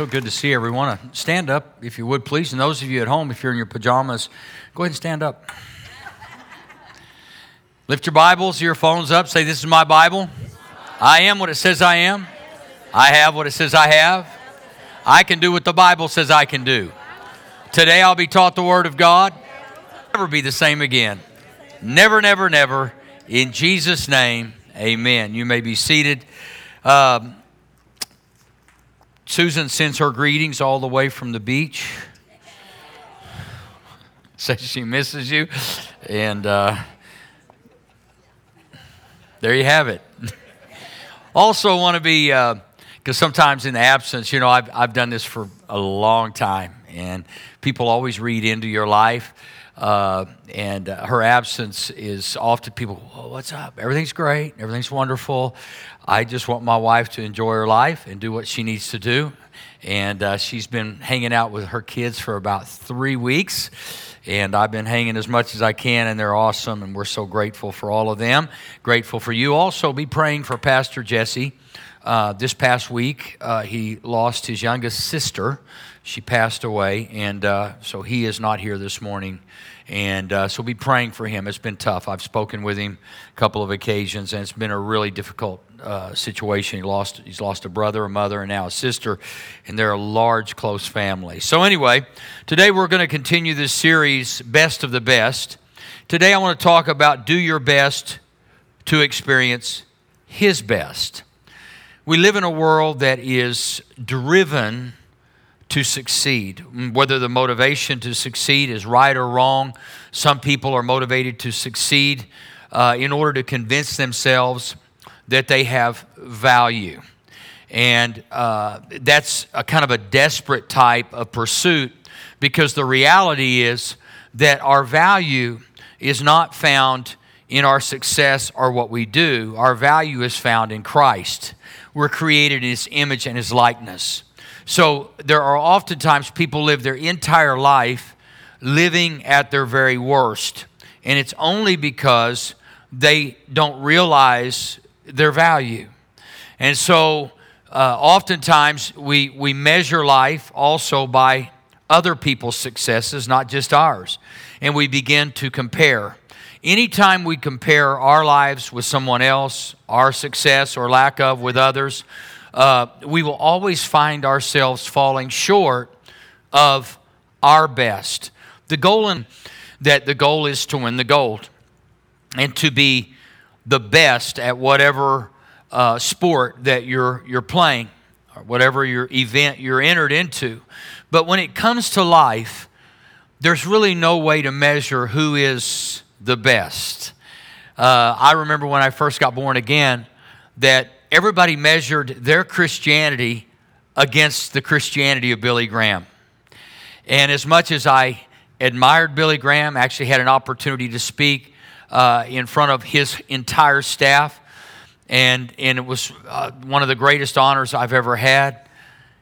So good to see everyone. Stand up, if you would, please. And those of you at home, if you're in your pajamas, go ahead and stand up. Lift your Bibles, your phones up. Say, This is my Bible. I am what it says I am. I have what it says I have. I can do what the Bible says I can do. Today I'll be taught the Word of God. Never be the same again. Never, never, never. In Jesus' name, amen. You may be seated. Um, Susan sends her greetings all the way from the beach. Says she misses you. And uh, there you have it. also, want to be, because uh, sometimes in the absence, you know, I've, I've done this for a long time, and people always read into your life. Uh, and uh, her absence is often people, oh, what's up? Everything's great. Everything's wonderful. I just want my wife to enjoy her life and do what she needs to do. And uh, she's been hanging out with her kids for about three weeks. And I've been hanging as much as I can, and they're awesome. And we're so grateful for all of them. Grateful for you. Also, be praying for Pastor Jesse. Uh, this past week, uh, he lost his youngest sister. She passed away, and uh, so he is not here this morning and uh, so be praying for him. It's been tough. I've spoken with him a couple of occasions, and it's been a really difficult uh, situation. He lost, he's lost a brother, a mother, and now a sister, and they're a large, close family. So, anyway, today we're going to continue this series, Best of the Best. Today I want to talk about do your best to experience His best. We live in a world that is driven to succeed. Whether the motivation to succeed is right or wrong, some people are motivated to succeed uh, in order to convince themselves that they have value. And uh, that's a kind of a desperate type of pursuit because the reality is that our value is not found in our success or what we do. Our value is found in Christ. We're created in His image and His likeness. So there are oftentimes people live their entire life living at their very worst. And it's only because they don't realize their value. And so uh, oftentimes we, we measure life also by other people's successes, not just ours. And we begin to compare. Anytime we compare our lives with someone else, our success or lack of with others, uh, we will always find ourselves falling short of our best. The goal in, that the goal is to win the gold and to be the best at whatever uh, sport that you're you're playing or whatever your event you're entered into. But when it comes to life, there's really no way to measure who is the best. Uh, I remember when I first got born again that everybody measured their Christianity against the Christianity of Billy Graham. And as much as I admired Billy Graham, actually had an opportunity to speak uh, in front of his entire staff, and, and it was uh, one of the greatest honors I've ever had.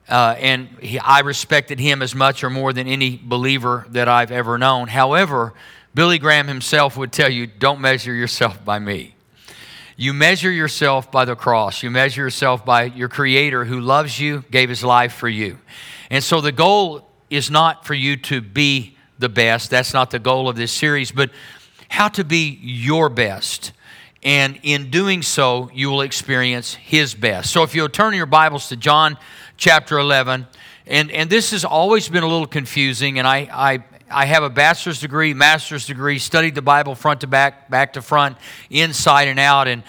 Uh, and he, I respected him as much or more than any believer that I've ever known. However, Billy Graham himself would tell you, don't measure yourself by me. You measure yourself by the cross. You measure yourself by your Creator who loves you, gave His life for you. And so the goal is not for you to be the best. That's not the goal of this series, but how to be your best. And in doing so, you will experience His best. So if you'll turn your Bibles to John chapter 11, and, and this has always been a little confusing, and I, I I have a bachelor's degree, master's degree, studied the Bible front to back, back to front, inside and out, and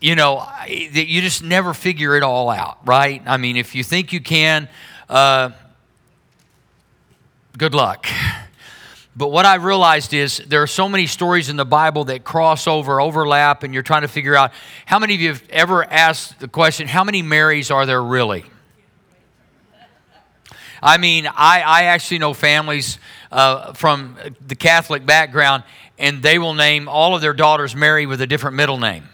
you know, you just never figure it all out, right? I mean, if you think you can, uh, good luck. But what I realized is there are so many stories in the Bible that cross over, overlap, and you're trying to figure out how many of you have ever asked the question, how many Marys are there really? I mean, I, I actually know families uh, from the Catholic background, and they will name all of their daughters Mary with a different middle name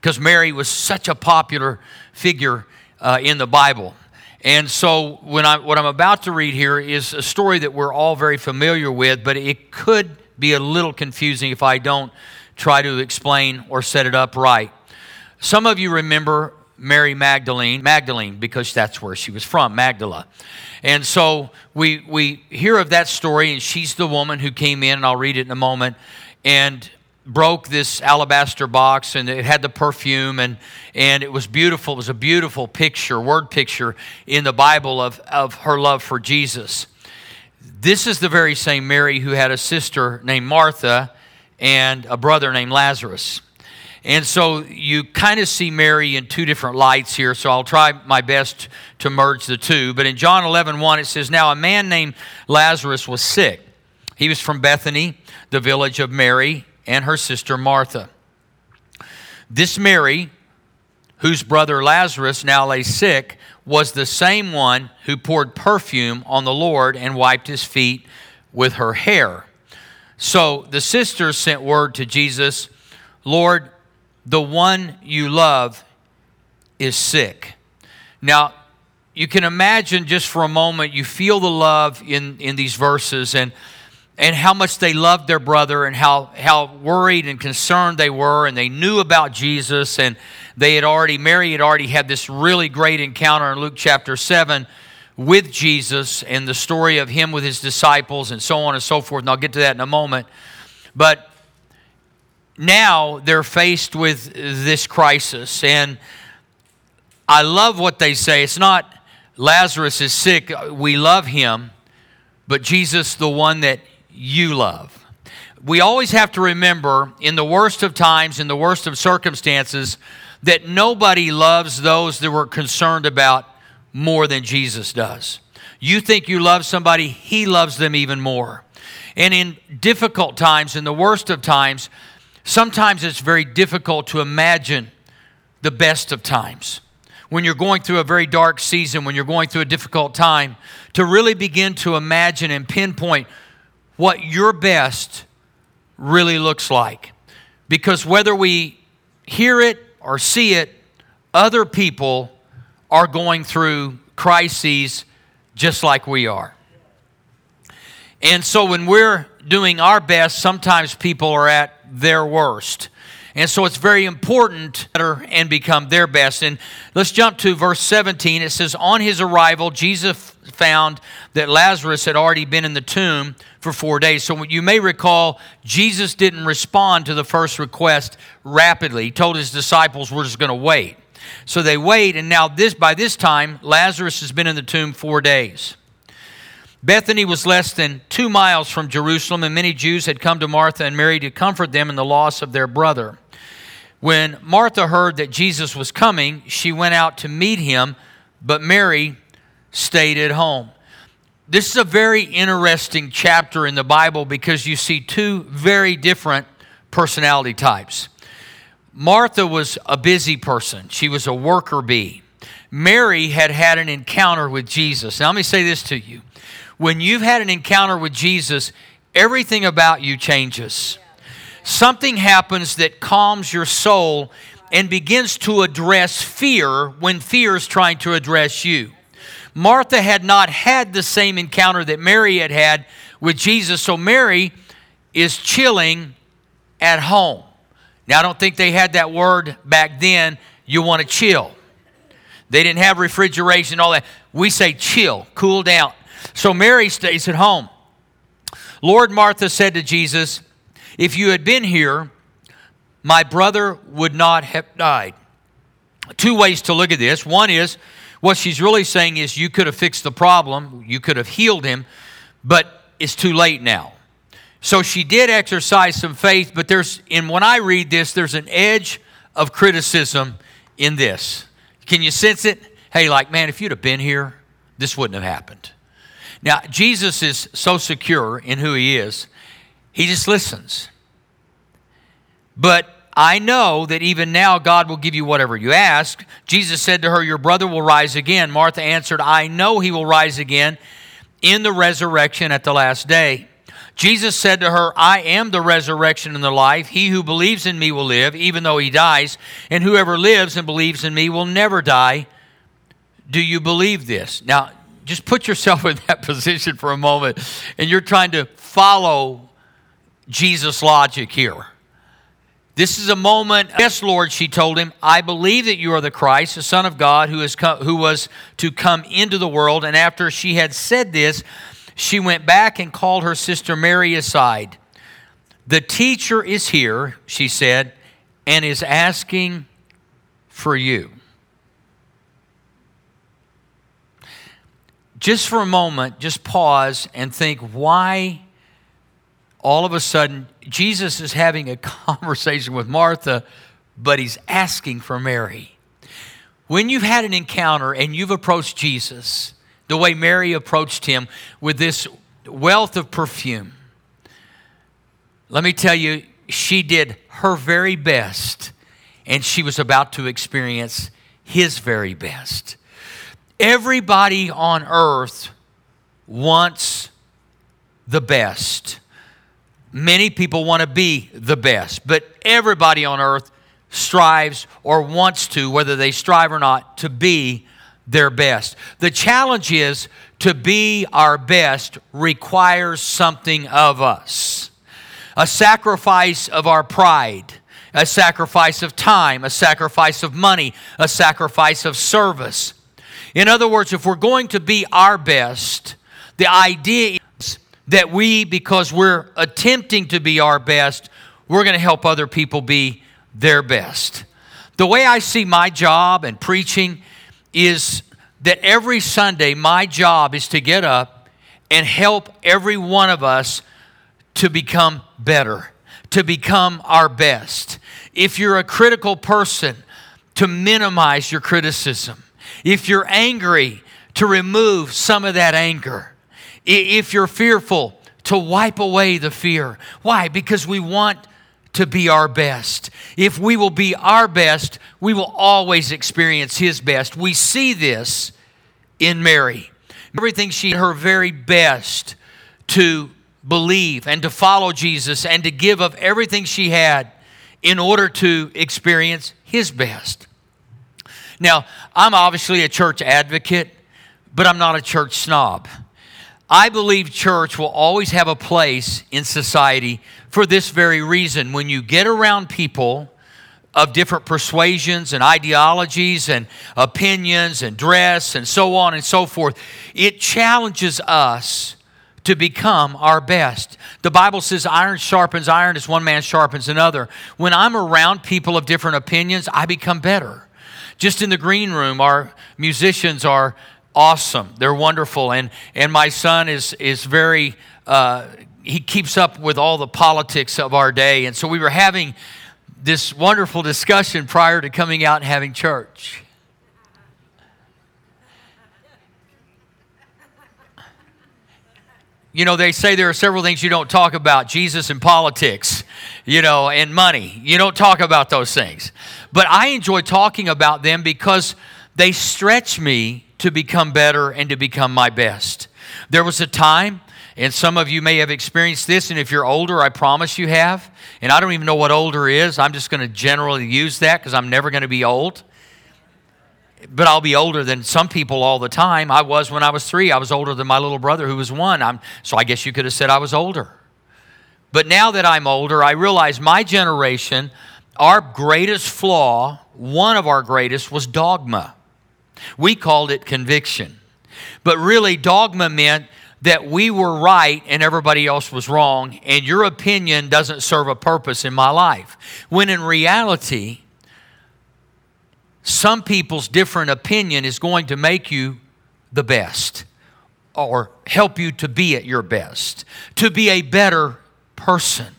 because Mary was such a popular figure uh, in the Bible. And so, when I, what I'm about to read here is a story that we're all very familiar with, but it could be a little confusing if I don't try to explain or set it up right. Some of you remember Mary Magdalene, Magdalene, because that's where she was from, Magdala. And so we, we hear of that story, and she's the woman who came in, and I'll read it in a moment, and broke this alabaster box and it had the perfume and, and it was beautiful. It was a beautiful picture, word picture in the Bible of, of her love for Jesus. This is the very same Mary who had a sister named Martha and a brother named Lazarus. And so you kind of see Mary in two different lights here, so I'll try my best to merge the two. But in John 11, 1, it says, Now a man named Lazarus was sick. He was from Bethany, the village of Mary and her sister Martha. This Mary, whose brother Lazarus now lay sick, was the same one who poured perfume on the Lord and wiped his feet with her hair. So the sisters sent word to Jesus Lord, the one you love is sick. Now, you can imagine just for a moment, you feel the love in, in these verses, and and how much they loved their brother and how, how worried and concerned they were and they knew about jesus and they had already mary had already had this really great encounter in luke chapter 7 with jesus and the story of him with his disciples and so on and so forth and i'll get to that in a moment but now they're faced with this crisis and i love what they say it's not lazarus is sick we love him but jesus the one that you love. We always have to remember, in the worst of times, in the worst of circumstances, that nobody loves those that we're concerned about more than Jesus does. You think you love somebody, He loves them even more. And in difficult times, in the worst of times, sometimes it's very difficult to imagine the best of times. When you're going through a very dark season, when you're going through a difficult time, to really begin to imagine and pinpoint what your best really looks like. Because whether we hear it or see it, other people are going through crises just like we are. And so when we're doing our best, sometimes people are at their worst. And so it's very important better and become their best. And let's jump to verse 17. It says, On his arrival, Jesus found that Lazarus had already been in the tomb for four days. So you may recall, Jesus didn't respond to the first request rapidly. He told his disciples, We're just going to wait. So they wait, and now this by this time, Lazarus has been in the tomb four days. Bethany was less than two miles from Jerusalem, and many Jews had come to Martha and Mary to comfort them in the loss of their brother. When Martha heard that Jesus was coming, she went out to meet him, but Mary stayed at home. This is a very interesting chapter in the Bible because you see two very different personality types. Martha was a busy person, she was a worker bee. Mary had had an encounter with Jesus. Now, let me say this to you. When you've had an encounter with Jesus, everything about you changes something happens that calms your soul and begins to address fear when fear is trying to address you. Martha had not had the same encounter that Mary had had with Jesus, so Mary is chilling at home. Now, I don't think they had that word back then, you want to chill. They didn't have refrigeration, all that. We say chill, cool down. So Mary stays at home. Lord Martha said to Jesus, if you had been here, my brother would not have died. Two ways to look at this. One is what she's really saying is you could have fixed the problem, you could have healed him, but it's too late now. So she did exercise some faith, but there's, and when I read this, there's an edge of criticism in this. Can you sense it? Hey, like, man, if you'd have been here, this wouldn't have happened. Now, Jesus is so secure in who he is he just listens. But I know that even now God will give you whatever you ask. Jesus said to her, Your brother will rise again. Martha answered, I know he will rise again in the resurrection at the last day. Jesus said to her, I am the resurrection and the life. He who believes in me will live, even though he dies, and whoever lives and believes in me will never die. Do you believe this? Now, just put yourself in that position for a moment, and you're trying to follow Jesus' logic here. This is a moment. Yes, Lord, she told him, I believe that you are the Christ, the Son of God, who, has come, who was to come into the world. And after she had said this, she went back and called her sister Mary aside. The teacher is here, she said, and is asking for you. Just for a moment, just pause and think why all of a sudden Jesus is having a conversation with Martha, but he's asking for Mary. When you've had an encounter and you've approached Jesus the way Mary approached him with this wealth of perfume, let me tell you, she did her very best and she was about to experience his very best. Everybody on earth wants the best. Many people want to be the best, but everybody on earth strives or wants to, whether they strive or not, to be their best. The challenge is to be our best requires something of us a sacrifice of our pride, a sacrifice of time, a sacrifice of money, a sacrifice of service. In other words, if we're going to be our best, the idea is that we, because we're attempting to be our best, we're going to help other people be their best. The way I see my job and preaching is that every Sunday, my job is to get up and help every one of us to become better, to become our best. If you're a critical person, to minimize your criticism. If you're angry, to remove some of that anger if you're fearful, to wipe away the fear. Why? Because we want to be our best. If we will be our best, we will always experience His best. We see this in Mary. Everything she did her very best to believe and to follow Jesus and to give of everything she had in order to experience His best. Now, I'm obviously a church advocate, but I'm not a church snob. I believe church will always have a place in society for this very reason. When you get around people of different persuasions and ideologies and opinions and dress and so on and so forth, it challenges us to become our best. The Bible says iron sharpens iron as one man sharpens another. When I'm around people of different opinions, I become better. Just in the green room, our musicians are awesome. They're wonderful. And, and my son is, is very, uh, he keeps up with all the politics of our day. And so we were having this wonderful discussion prior to coming out and having church. You know, they say there are several things you don't talk about Jesus and politics, you know, and money. You don't talk about those things. But I enjoy talking about them because they stretch me to become better and to become my best. There was a time, and some of you may have experienced this, and if you're older, I promise you have. And I don't even know what older is. I'm just going to generally use that because I'm never going to be old. But I'll be older than some people all the time. I was when I was three. I was older than my little brother who was one. I'm, so I guess you could have said I was older. But now that I'm older, I realize my generation, our greatest flaw, one of our greatest, was dogma. We called it conviction. But really, dogma meant that we were right and everybody else was wrong, and your opinion doesn't serve a purpose in my life. When in reality, some people's different opinion is going to make you the best or help you to be at your best, to be a better person,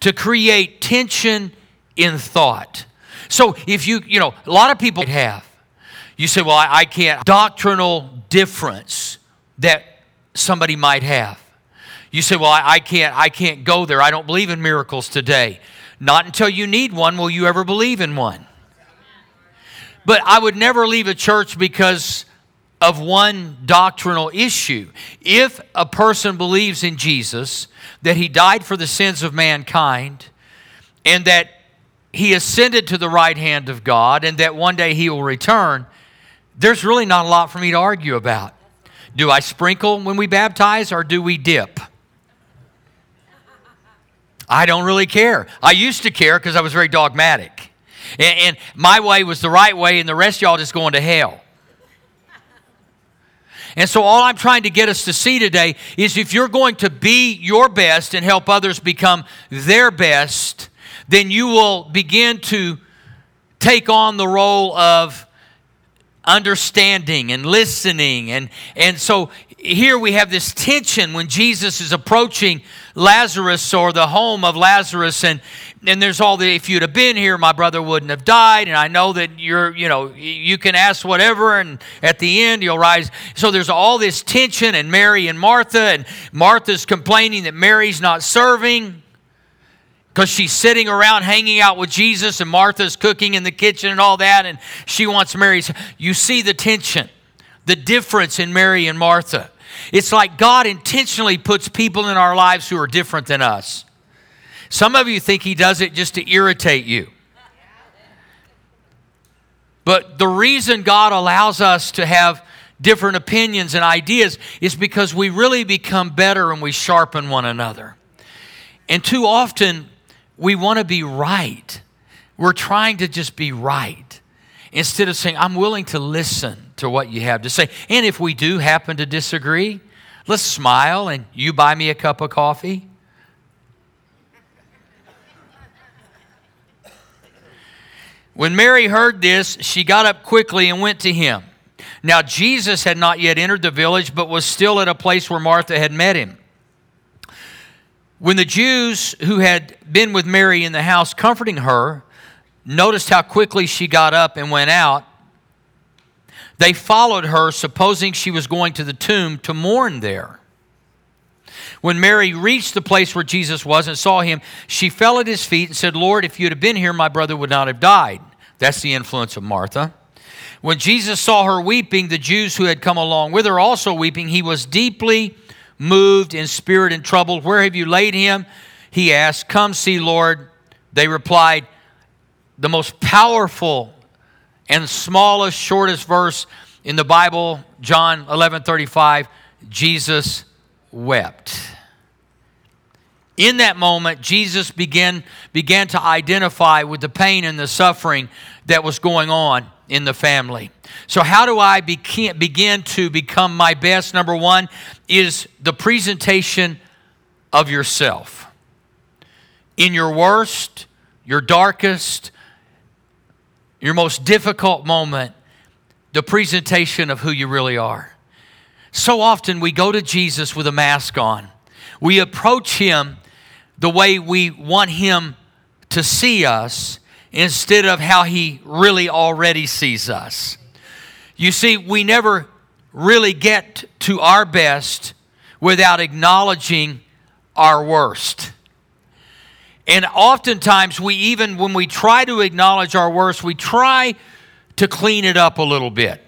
to create tension in thought. So if you, you know, a lot of people have you say, well, I, I can't. Doctrinal difference that somebody might have. You say, well, I, I, can't, I can't go there. I don't believe in miracles today. Not until you need one will you ever believe in one. But I would never leave a church because of one doctrinal issue. If a person believes in Jesus, that he died for the sins of mankind, and that he ascended to the right hand of God, and that one day he will return, there's really not a lot for me to argue about. Do I sprinkle when we baptize or do we dip? I don't really care. I used to care because I was very dogmatic. And, and, my way was the right way, and the rest of y'all just going to hell. And so, all I'm trying to get us to see today is if you're going to be your best and help others become their best, then you will begin to take on the role of understanding and listening. And, and so here we have this tension when Jesus is approaching Lazarus or the home of Lazarus, and, and there's all the if you'd have been here, my brother wouldn't have died. And I know that you're, you know, you can ask whatever, and at the end you'll rise. So there's all this tension, and Mary and Martha, and Martha's complaining that Mary's not serving because she's sitting around hanging out with Jesus, and Martha's cooking in the kitchen and all that, and she wants Mary's. You see the tension, the difference in Mary and Martha. It's like God intentionally puts people in our lives who are different than us. Some of you think He does it just to irritate you. But the reason God allows us to have different opinions and ideas is because we really become better and we sharpen one another. And too often, we want to be right. We're trying to just be right instead of saying, I'm willing to listen to what you have to say. And if we do happen to disagree, let's smile and you buy me a cup of coffee. When Mary heard this, she got up quickly and went to him. Now, Jesus had not yet entered the village, but was still at a place where Martha had met him. When the Jews who had been with Mary in the house comforting her noticed how quickly she got up and went out, they followed her, supposing she was going to the tomb to mourn there. When Mary reached the place where Jesus was and saw him, she fell at his feet and said, Lord, if you had been here, my brother would not have died. That's the influence of Martha. When Jesus saw her weeping, the Jews who had come along with her also weeping, he was deeply moved in spirit and troubled. Where have you laid him? He asked. Come see, Lord. They replied, The most powerful and smallest, shortest verse in the Bible, John 11 35, Jesus wept. In that moment, Jesus began, began to identify with the pain and the suffering that was going on in the family. So, how do I begin to become my best? Number one is the presentation of yourself. In your worst, your darkest, your most difficult moment, the presentation of who you really are. So often we go to Jesus with a mask on. We approach him the way we want Him to see us instead of how He really already sees us. You see, we never really get to our best without acknowledging our worst. And oftentimes, we even, when we try to acknowledge our worst, we try to clean it up a little bit.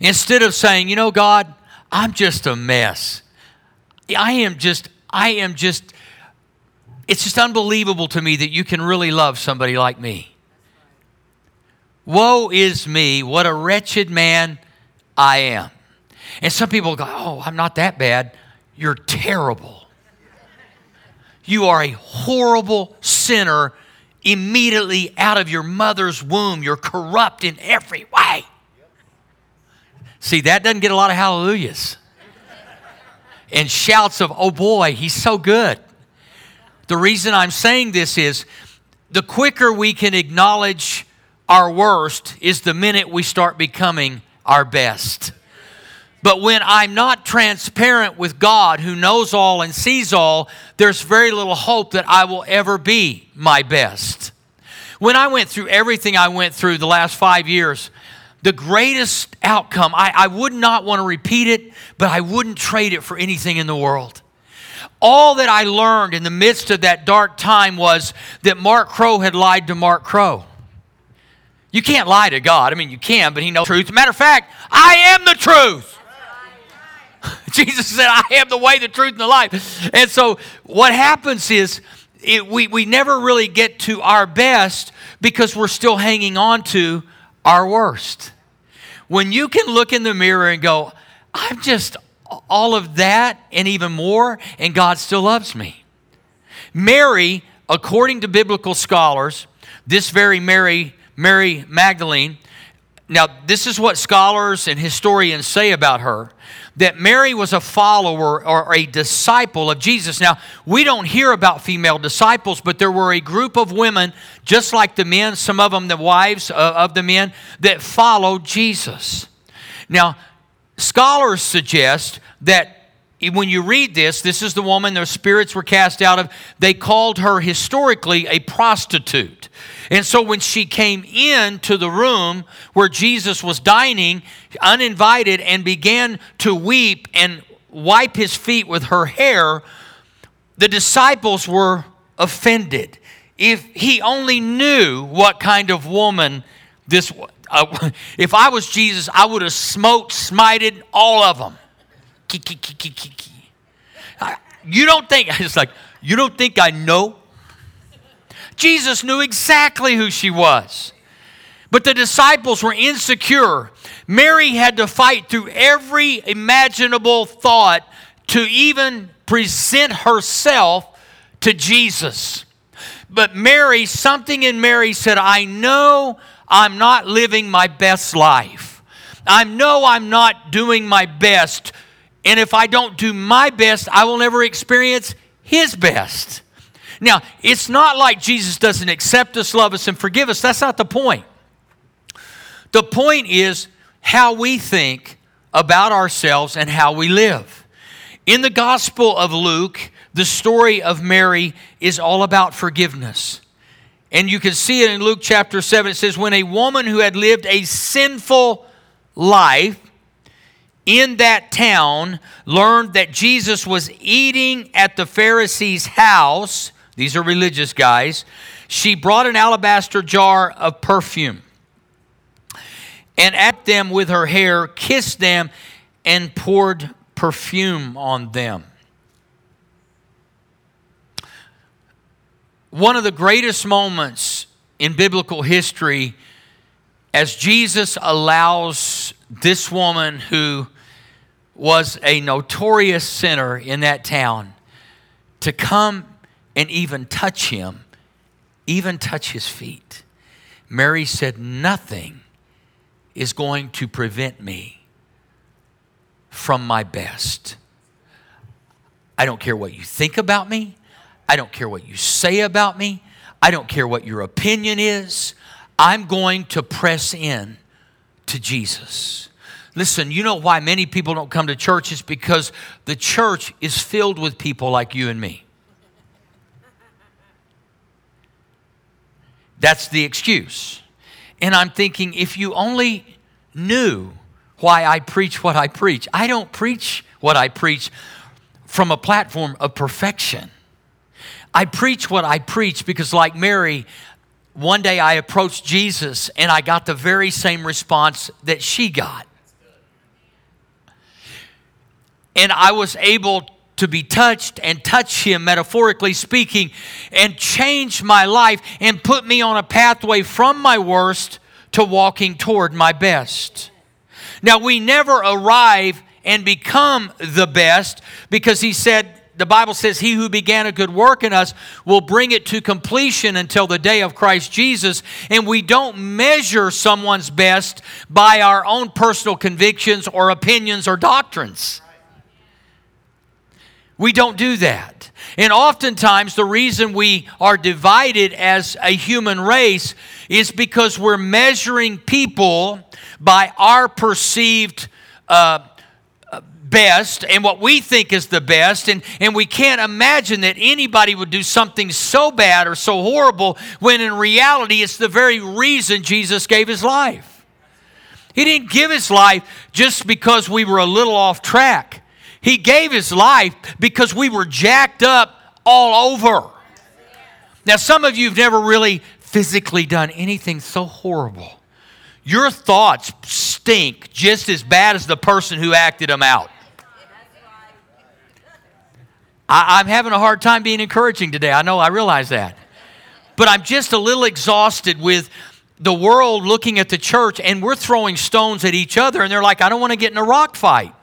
Instead of saying, you know, God, I'm just a mess. I am just, I am just it's just unbelievable to me that you can really love somebody like me. Woe is me, what a wretched man I am. And some people go, Oh, I'm not that bad. You're terrible. You are a horrible sinner immediately out of your mother's womb. You're corrupt in every way. See, that doesn't get a lot of hallelujahs and shouts of, Oh boy, he's so good. The reason I'm saying this is the quicker we can acknowledge our worst is the minute we start becoming our best. But when I'm not transparent with God, who knows all and sees all, there's very little hope that I will ever be my best. When I went through everything I went through the last five years, the greatest outcome, I, I would not want to repeat it, but I wouldn't trade it for anything in the world all that I learned in the midst of that dark time was that Mark Crow had lied to Mark Crow. You can't lie to God. I mean, you can, but He knows truth. Matter of fact, I am the truth. Jesus said, I am the way, the truth, and the life. And so what happens is it, we, we never really get to our best because we're still hanging on to our worst. When you can look in the mirror and go, I'm just all of that and even more, and God still loves me. Mary, according to biblical scholars, this very Mary, Mary Magdalene, now this is what scholars and historians say about her that Mary was a follower or a disciple of Jesus. Now, we don't hear about female disciples, but there were a group of women, just like the men, some of them the wives uh, of the men, that followed Jesus. Now, scholars suggest that when you read this, this is the woman their spirits were cast out of. They called her historically a prostitute. And so when she came into the room where Jesus was dining, uninvited, and began to weep and wipe his feet with her hair, the disciples were offended. If he only knew what kind of woman this was. Uh, if I was Jesus, I would have smote, smited all of them. You don't think, it's like, you don't think I know Jesus knew exactly who she was. But the disciples were insecure. Mary had to fight through every imaginable thought to even present herself to Jesus. But Mary, something in Mary said, I know I'm not living my best life. I know I'm not doing my best. And if I don't do my best, I will never experience his best. Now, it's not like Jesus doesn't accept us, love us, and forgive us. That's not the point. The point is how we think about ourselves and how we live. In the Gospel of Luke, the story of Mary is all about forgiveness. And you can see it in Luke chapter 7. It says, When a woman who had lived a sinful life in that town learned that Jesus was eating at the Pharisee's house, these are religious guys. She brought an alabaster jar of perfume and at them with her hair, kissed them, and poured perfume on them. One of the greatest moments in biblical history as Jesus allows this woman who was a notorious sinner in that town to come and even touch him, even touch his feet. Mary said, Nothing is going to prevent me from my best. I don't care what you think about me. I don't care what you say about me. I don't care what your opinion is. I'm going to press in to Jesus. Listen, you know why many people don't come to church? It's because the church is filled with people like you and me. That's the excuse. And I'm thinking, if you only knew why I preach what I preach, I don't preach what I preach from a platform of perfection. I preach what I preach because, like Mary, one day I approached Jesus and I got the very same response that she got. And I was able to be touched and touch him, metaphorically speaking, and change my life and put me on a pathway from my worst to walking toward my best. Now, we never arrive and become the best because he said, the Bible says, He who began a good work in us will bring it to completion until the day of Christ Jesus. And we don't measure someone's best by our own personal convictions or opinions or doctrines. We don't do that. And oftentimes, the reason we are divided as a human race is because we're measuring people by our perceived uh, best and what we think is the best. And, and we can't imagine that anybody would do something so bad or so horrible when in reality it's the very reason Jesus gave his life. He didn't give his life just because we were a little off track. He gave his life because we were jacked up all over. Now, some of you have never really physically done anything so horrible. Your thoughts stink just as bad as the person who acted them out. I, am having a hard time being encouraging today. I know, I realize that. But I'm just a little exhausted with the world looking at the church and we're throwing stones at each other and they're like, I don't want to get in a rock fight.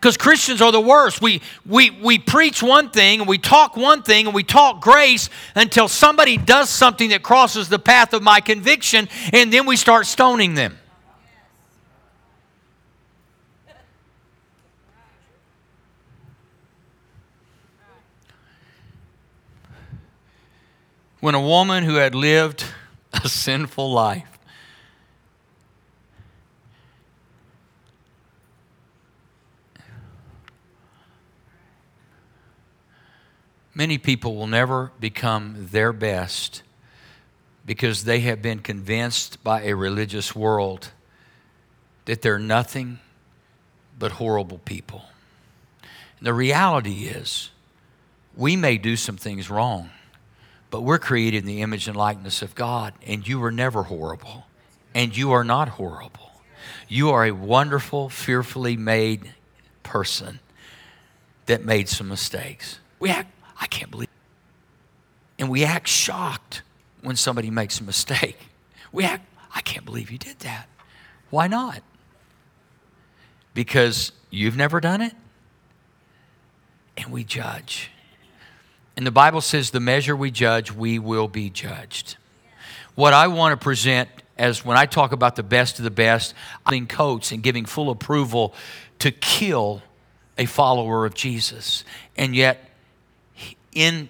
Because Christians are the worst. We, we, we preach one thing and we talk one thing and we talk grace until somebody does something that crosses the path of my conviction and then we start stoning them. When a woman who had lived a sinful life Many people will never become their best because they have been convinced by a religious world that they're nothing but horrible people. And the reality is, we may do some things wrong, but we're created in the image and likeness of God, and you were never horrible, and you are not horrible. You are a wonderful, fearfully made person that made some mistakes. We act I can't believe. It. And we act shocked when somebody makes a mistake. We act, I can't believe you did that. Why not? Because you've never done it? And we judge. And the Bible says the measure we judge, we will be judged. What I want to present as when I talk about the best of the best, I'm coats and giving full approval to kill a follower of Jesus. And yet, in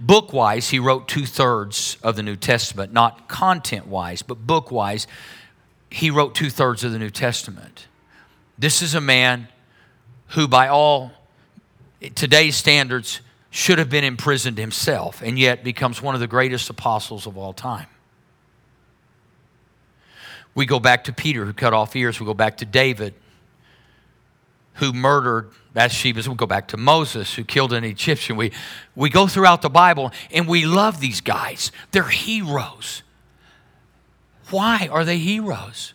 book wise, he wrote two thirds of the New Testament, not content wise, but book wise, he wrote two thirds of the New Testament. This is a man who, by all today's standards, should have been imprisoned himself, and yet becomes one of the greatest apostles of all time. We go back to Peter, who cut off ears. We go back to David, who murdered Bathsheba's. We go back to Moses, who killed an Egyptian. We, we go throughout the Bible and we love these guys. They're heroes. Why are they heroes?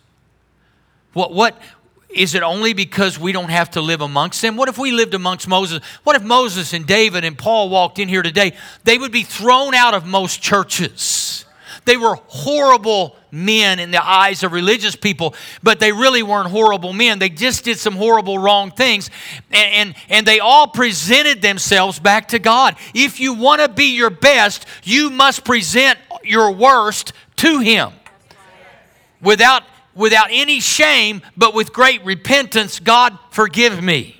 What, what is it only because we don't have to live amongst them? What if we lived amongst Moses? What if Moses and David and Paul walked in here today? They would be thrown out of most churches. They were horrible men in the eyes of religious people, but they really weren't horrible men. They just did some horrible, wrong things. And, and, and they all presented themselves back to God. If you want to be your best, you must present your worst to Him without, without any shame, but with great repentance. God, forgive me.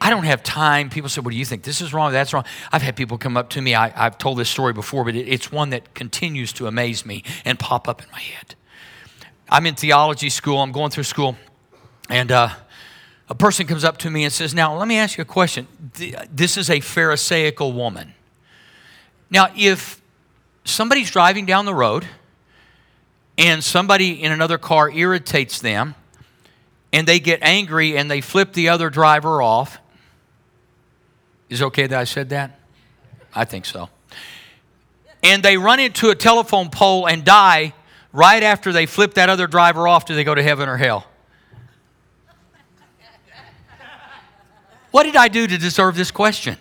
I don't have time. People say, What do you think? This is wrong, that's wrong. I've had people come up to me. I, have told this story before, but it, it's one that continues to amaze me and pop up in my head. I'm in theology school, I'm going through school, and uh, a person comes up to me and says, Now, let me ask you a question. This is a Pharisaical woman. Now, if somebody's driving down the road and somebody in another car irritates them, and they get angry and they flip the other driver off is it okay that I said that? I think so. And they run into a telephone pole and die right after they flip that other driver off. Do they go to heaven or hell? What did I do to deserve this question?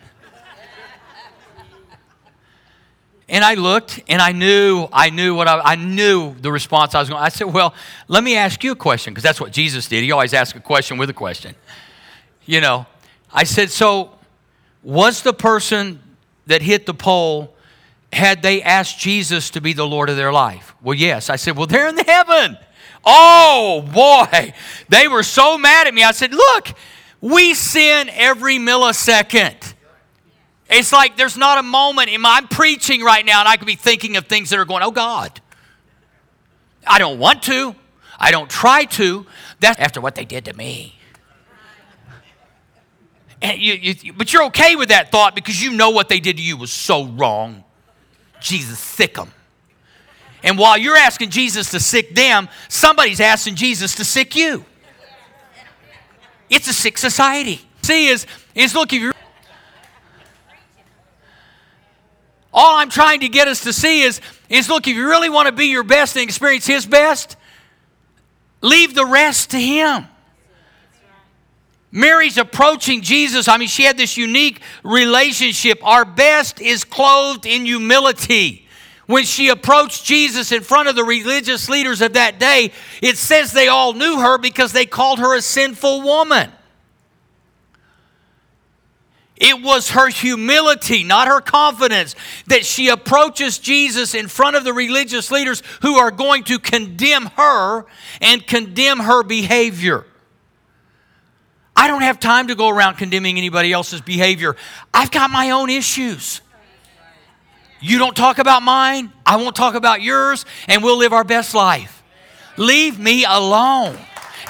And I looked and I knew, I knew what I, I knew the response I was going. I said, Well, let me ask you a question, because that's what Jesus did. He always asked a question with a question. You know, I said, So was the person that hit the pole, had they asked Jesus to be the Lord of their life? Well, yes. I said, Well, they're in the heaven. Oh, boy. They were so mad at me. I said, Look, we sin every millisecond. It's like there's not a moment in my, I'm preaching right now and I could be thinking of things that are going, oh God. I don't want to. I don't try to. That's after what they did to me. You, you, but you're okay with that thought because you know what they did to you was so wrong. Jesus, sick them. And while you're asking Jesus to sick them, somebody's asking Jesus to sick you. It's a sick society. See, is, is look, if you all I'm trying to get us to see is, is look, if you really want to be your best and experience His best, leave the rest to Him. Mary's approaching Jesus. I mean, she had this unique relationship. Our best is clothed in humility when she approached Jesus in front of the religious leaders of that day, it says they all knew her because they called her a sinful woman. It was her humility, not her confidence, that she approaches Jesus in front of the religious leaders who are going to condemn her and condemn her behavior. I don't have time to go around condemning anybody else's behavior. I've got my own issues. You don't talk about mine, I won't talk about yours, and we'll live our best life. Leave me alone,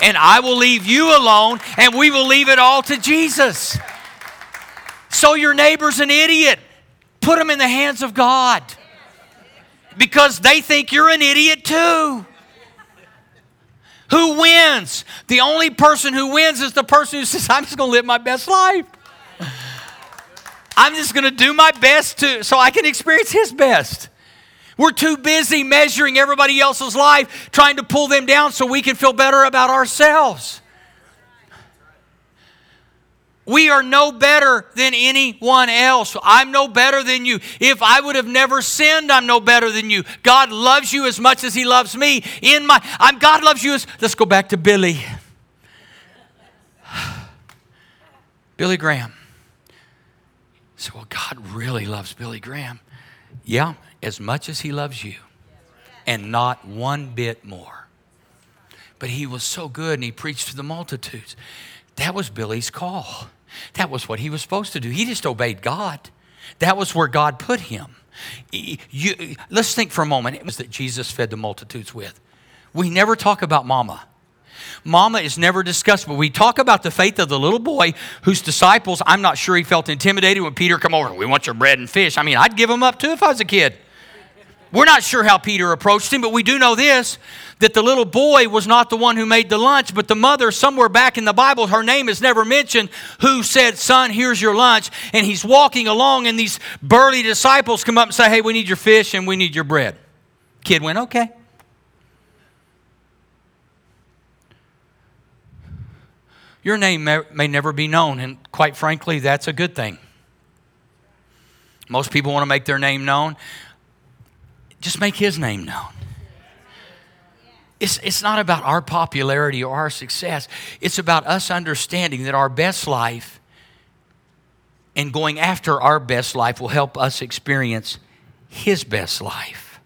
and I will leave you alone, and we will leave it all to Jesus. So your neighbor's an idiot. Put them in the hands of God because they think you're an idiot too. Who wins? The only person who wins is the person who says, I'm just going to live my best life. I'm just going to do my best to, so I can experience His best. We're too busy measuring everybody else's life, trying to pull them down so we can feel better about ourselves. We are no better than anyone else. I'm no better than you. If I would have never sinned, I'm no better than you. God loves you as much as He loves me. In my, I'm God loves you as. Let's go back to Billy. Billy Graham. So, well, God really loves Billy Graham. Yeah, as much as he loves you, and not one bit more. But he was so good and he preached to the multitudes. That was Billy's call. That was what he was supposed to do. He just obeyed God. That was where God put him. You, let's think for a moment. It was that Jesus fed the multitudes with. We never talk about mama. Mama is never discussed, but we talk about the faith of the little boy whose disciples, I'm not sure he felt intimidated when Peter come over. We want your bread and fish. I mean, I'd give him up too if I was a kid. We're not sure how Peter approached him, but we do know this that the little boy was not the one who made the lunch, but the mother, somewhere back in the Bible, her name is never mentioned, who said, Son, here's your lunch. And he's walking along, and these burly disciples come up and say, Hey, we need your fish and we need your bread. Kid went, Okay. Your name may, may never be known, and quite frankly, that's a good thing. Most people want to make their name known. Just make his name known. It's, it's not about our popularity or our success. It's about us understanding that our best life and going after our best life will help us experience his best life.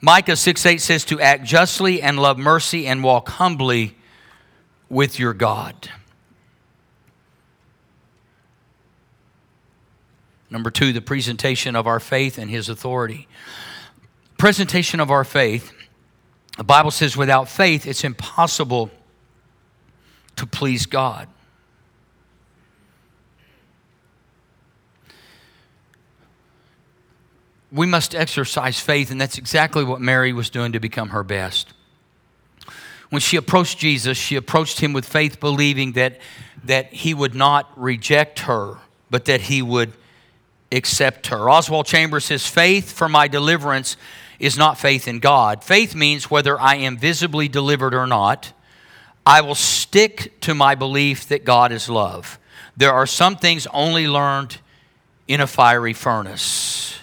Micah 6 8 says to act justly and love mercy and walk humbly with your God. Number two, the presentation of our faith and his authority. Presentation of our faith. The Bible says without faith, it's impossible to please God. We must exercise faith, and that's exactly what Mary was doing to become her best. When she approached Jesus, she approached him with faith, believing that, that he would not reject her, but that he would accept her. Oswald Chambers says, Faith for my deliverance is not faith in God. Faith means whether I am visibly delivered or not, I will stick to my belief that God is love. There are some things only learned in a fiery furnace.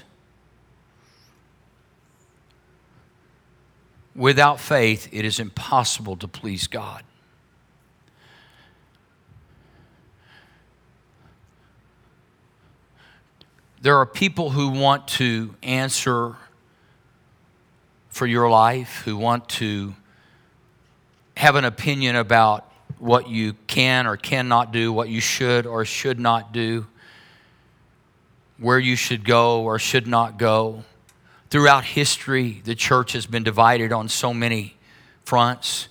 Without faith, it is impossible to please God. There are people who want to answer for your life, who want to have an opinion about what you can or cannot do, what you should or should not do, where you should go or should not go. Throughout history, the church has been divided on so many fronts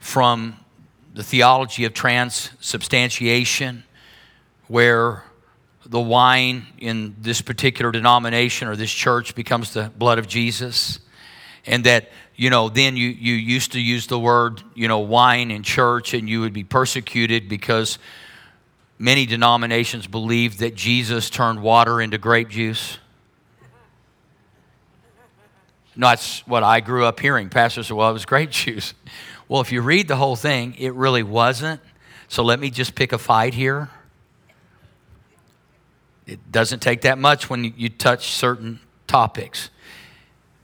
from the theology of transubstantiation, where the wine in this particular denomination or this church becomes the blood of Jesus. And that, you know, then you, you used to use the word, you know, wine in church and you would be persecuted because many denominations believed that Jesus turned water into grape juice. No, that's what I grew up hearing. Pastors said, well, it was grape juice. Well, if you read the whole thing, it really wasn't. So let me just pick a fight here. It doesn't take that much when you touch certain topics.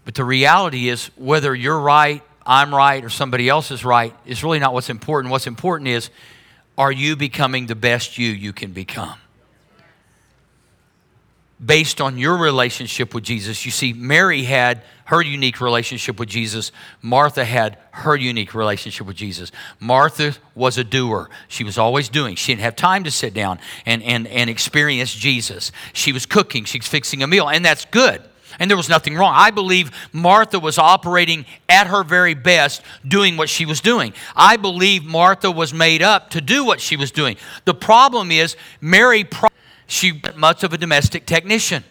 But the reality is, whether you're right, I'm right, or somebody else is right, is really not what's important. What's important is, are you becoming the best you you can become? Based on your relationship with Jesus. You see, Mary had her unique relationship with Jesus. Martha had her unique relationship with Jesus. Martha was a doer. She was always doing. She didn't have time to sit down and, and, and experience Jesus. She was cooking, she was fixing a meal, and that's good. And there was nothing wrong. I believe Martha was operating at her very best, doing what she was doing. I believe Martha was made up to do what she was doing. The problem is, Mary, she much of a domestic technician.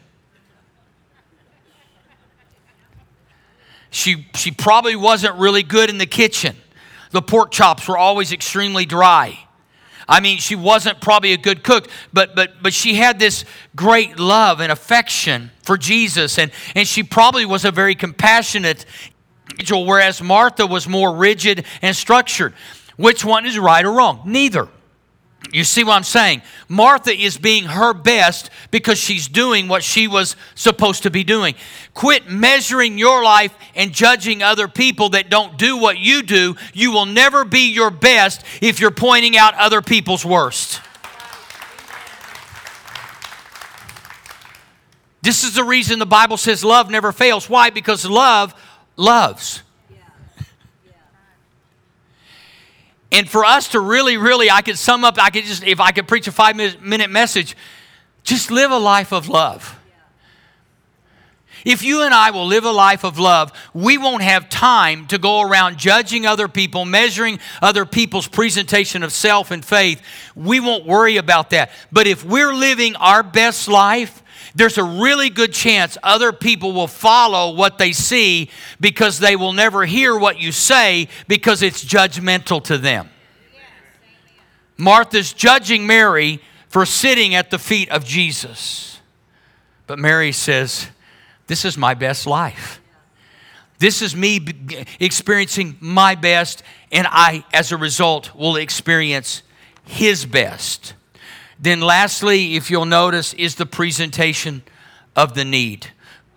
She, she probably wasn't really good in the kitchen. The pork chops were always extremely dry. I mean, she wasn't probably a good cook, but but but she had this great love and affection for Jesus, and and she probably was a very compassionate individual, whereas Martha was more rigid and structured. Which one is right or wrong? Neither. You see what I'm saying? Martha is being her best because she's doing what she was supposed to be doing. Quit measuring your life and judging other people that don't do what you do. You will never be your best if you're pointing out other people's worst. This is the reason the Bible says love never fails. Why? Because love loves. And for us to really, really, I could sum up, I could just, if I could preach a five minute message, just live a life of love. If you and I will live a life of love, we won't have time to go around judging other people, measuring other people's presentation of self and faith. We won't worry about that. But if we're living our best life, there's a really good chance other people will follow what they see because they will never hear what you say because it's judgmental to them. Martha's judging Mary for sitting at the feet of Jesus. But Mary says, This is my best life. This is me experiencing my best, and I, as a result, will experience his best. Then, lastly, if you'll notice, is the presentation of the need.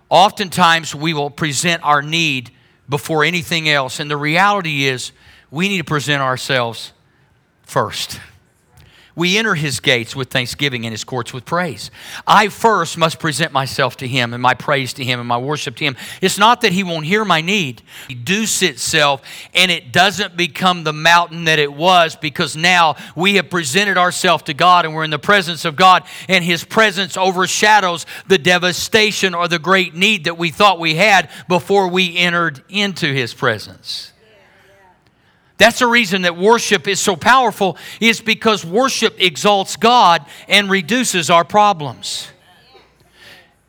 Oftentimes, we will present our need before anything else, and the reality is we need to present ourselves first. We enter his gates with thanksgiving and his courts with praise. I first must present myself to him and my praise to him and my worship to him. It's not that he won't hear my need. Reduce itself and it doesn't become the mountain that it was because now we have presented ourselves to God and we're in the presence of God and his presence overshadows the devastation or the great need that we thought we had before we entered into his presence. That's the reason that worship is so powerful, is because worship exalts God and reduces our problems.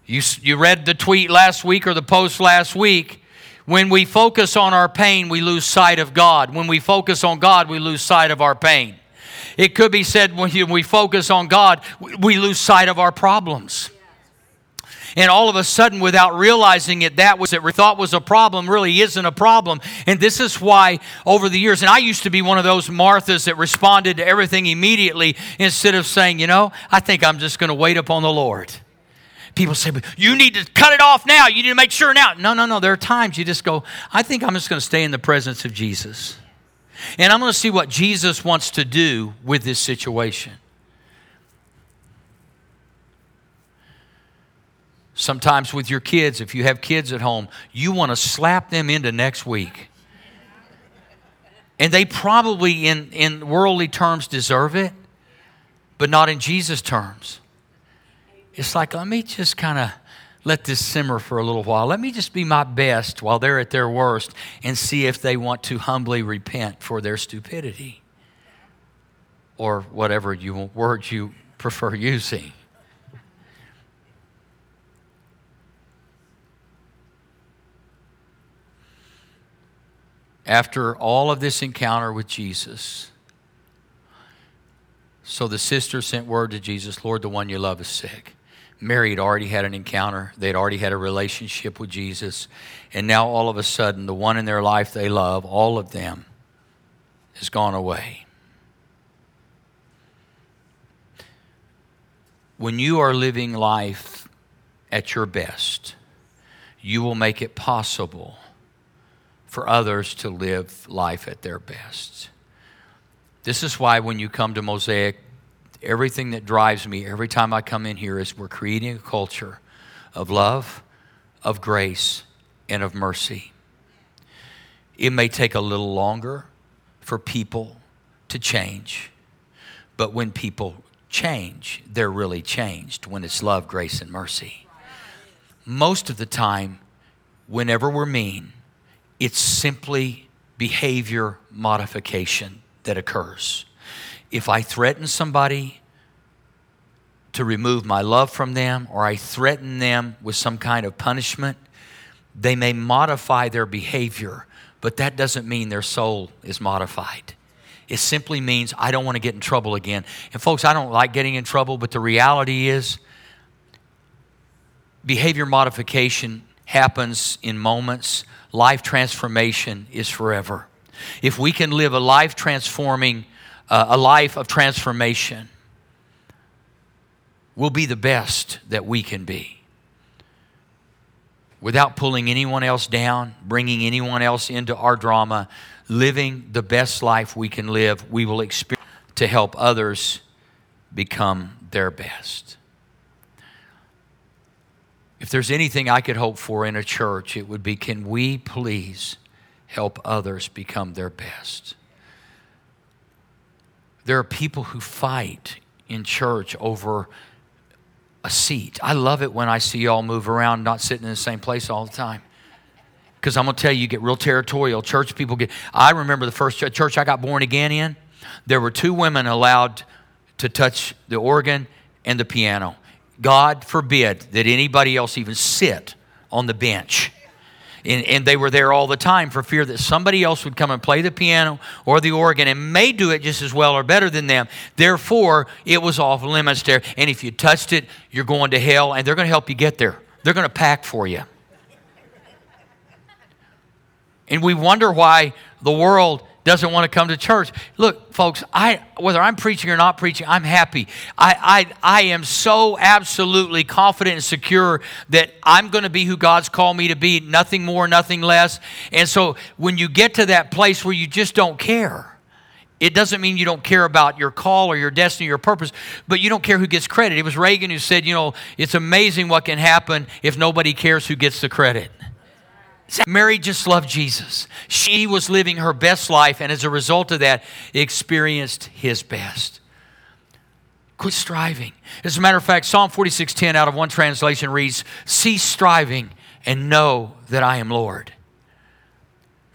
You, you read the tweet last week or the post last week. When we focus on our pain, we lose sight of God. When we focus on God, we lose sight of our pain. It could be said when we focus on God, we lose sight of our problems. And all of a sudden, without realizing it, that was that we thought was a problem really isn't a problem. And this is why over the years, and I used to be one of those Marthas that responded to everything immediately instead of saying, you know, I think I'm just going to wait upon the Lord. People say, but you need to cut it off now. You need to make sure now. No, no, no. There are times you just go, I think I'm just going to stay in the presence of Jesus. And I'm going to see what Jesus wants to do with this situation. Sometimes with your kids, if you have kids at home, you want to slap them into next week. And they probably, in, in worldly terms, deserve it, but not in Jesus' terms. It's like, let me just kind of let this simmer for a little while. Let me just be my best while they're at their worst and see if they want to humbly repent for their stupidity or whatever you, word you prefer using. After all of this encounter with Jesus, so the sister sent word to Jesus, Lord, the one you love is sick. Mary had already had an encounter, they'd already had a relationship with Jesus. And now all of a sudden, the one in their life they love, all of them, has gone away. When you are living life at your best, you will make it possible for others to live life at their best. This is why when you come to Mosaic, everything that drives me every time I come in here is we're creating a culture of love, of grace, and of mercy. It may take a little longer for people to change, but when people change, they're really changed when it's love, grace, and mercy. Most of the time, whenever we're mean, it's simply behavior modification that occurs. If I threaten somebody to remove my love from them or I threaten them with some kind of punishment, they may modify their behavior, but that doesn't mean their soul is modified. It simply means I don't want to get in trouble again. And folks, I don't like getting in trouble, but the reality is behavior modification happens in moments, life transformation is forever. If we can live a life transforming, uh, a life of transformation, we'll be the best that we can be without pulling anyone else down, bringing anyone else into our drama, living the best life we can live, we will experience to help others become their best. If there's anything I could hope for in a church, it would be can we please help others become their best? There are people who fight in church over a seat. I love it when I see y'all move around, not sitting in the same place all the time. Because I'm going to tell you, you get real territorial. Church people get. I remember the first church I got born again in, there were two women allowed to touch the organ and the piano. God forbid that anybody else even sit on the bench and, and, they were there all the time for fear that somebody else would come and play the piano or the organ and may do it just as well or better than them. Therefore, it was off limits there. And if you touched it, you're going to hell, and they're going to help you get there. They're going to pack for you. And we wonder why the world doesn't want to come to church. Look, folks, I whether I'm preaching or not preaching, I'm happy. I I, I am so absolutely confident and secure that I'm going to be who God's called me to be, nothing more, nothing less. And so when you get to that place where you just don't care, it doesn't mean you don't care about your call or your destiny or your purpose, but you don't care who gets credit. It was Reagan who said, you know, it's amazing what can happen if nobody cares who gets the credit. Mary just loved Jesus. She was living her best life, and as a result of that, experienced his best. Quit striving. As a matter of fact, Psalm 46:10 out of one translation reads, Cease striving and know that I am Lord.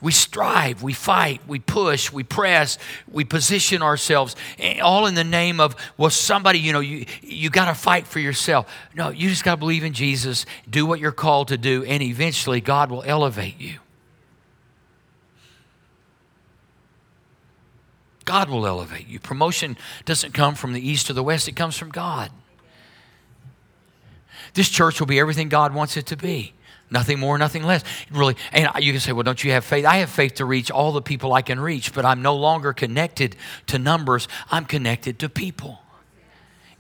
We strive, we fight, we push, we press, we position ourselves, eh, all in the name of, well, somebody, you know, you, you got to fight for yourself. No, you just got to believe in Jesus, do what you're called to do, and eventually God will elevate you. God will elevate you. Promotion doesn't come from the east or the west, it comes from God. This church will be everything God wants it to be. Nothing more, nothing less. Really, and you can say, well, don't you have faith? I have faith to reach all the people I can reach, but I'm no longer connected to numbers. I'm connected to people.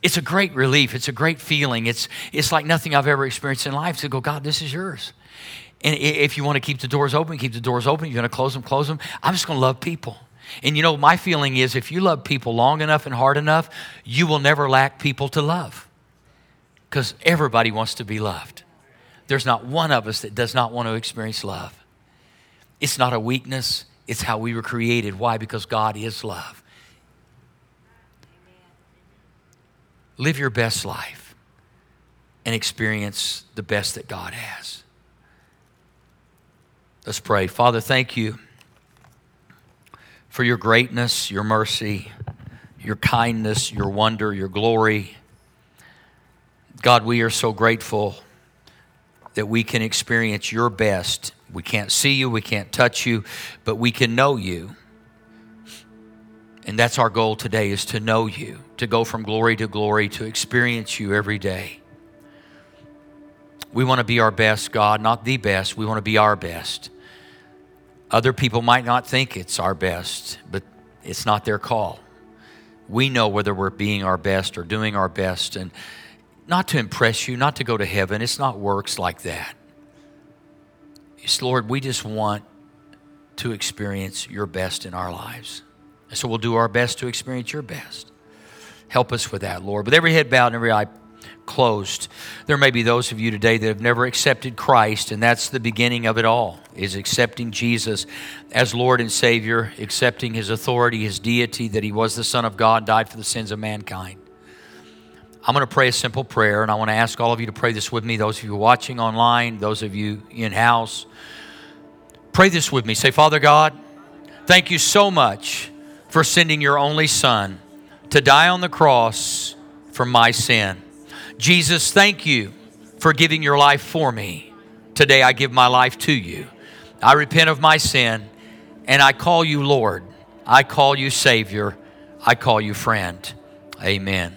It's a great relief. It's a great feeling. It's, it's like nothing I've ever experienced in life to go, God, this is yours. And if you want to keep the doors open, keep the doors open. You're going to close them, close them. I'm just going to love people. And you know, my feeling is if you love people long enough and hard enough, you will never lack people to love because everybody wants to be loved. There's not one of us that does not want to experience love. It's not a weakness, it's how we were created. Why? Because God is love. Live your best life and experience the best that God has. Let's pray. Father, thank you for your greatness, your mercy, your kindness, your wonder, your glory. God, we are so grateful that we can experience your best We can't see you, we can't touch you, but we can know you. And that's our goal today is to know you, to go from glory to glory, to experience you every day. We want to be our best, God, not the best. We want to be our best. Other people might not think it's our best, but it's not their call. We know whether we're being our best or doing our best, and not to impress you, not to go to heaven. It's not works like that. It's, Lord, we just want to experience your best in our lives. And so we'll do our best to experience your best. Help us with that, Lord. With every head bowed and every eye closed. There may be those of you today that have never accepted Christ, and that's the beginning of it all, is accepting Jesus as Lord and Savior, accepting his authority, his deity, that he was the Son of God, died for the sins of mankind. I'm going to pray a simple prayer, and I want to ask all of you to pray this with me. Those of you watching online, those of you in house, pray this with me. Say, Father God, thank you so much for sending your only Son to die on the cross for my sin. Jesus, thank you for giving your life for me. Today I give my life to you. I repent of my sin and I call you Lord. I call you Savior. I call you friend. Amen.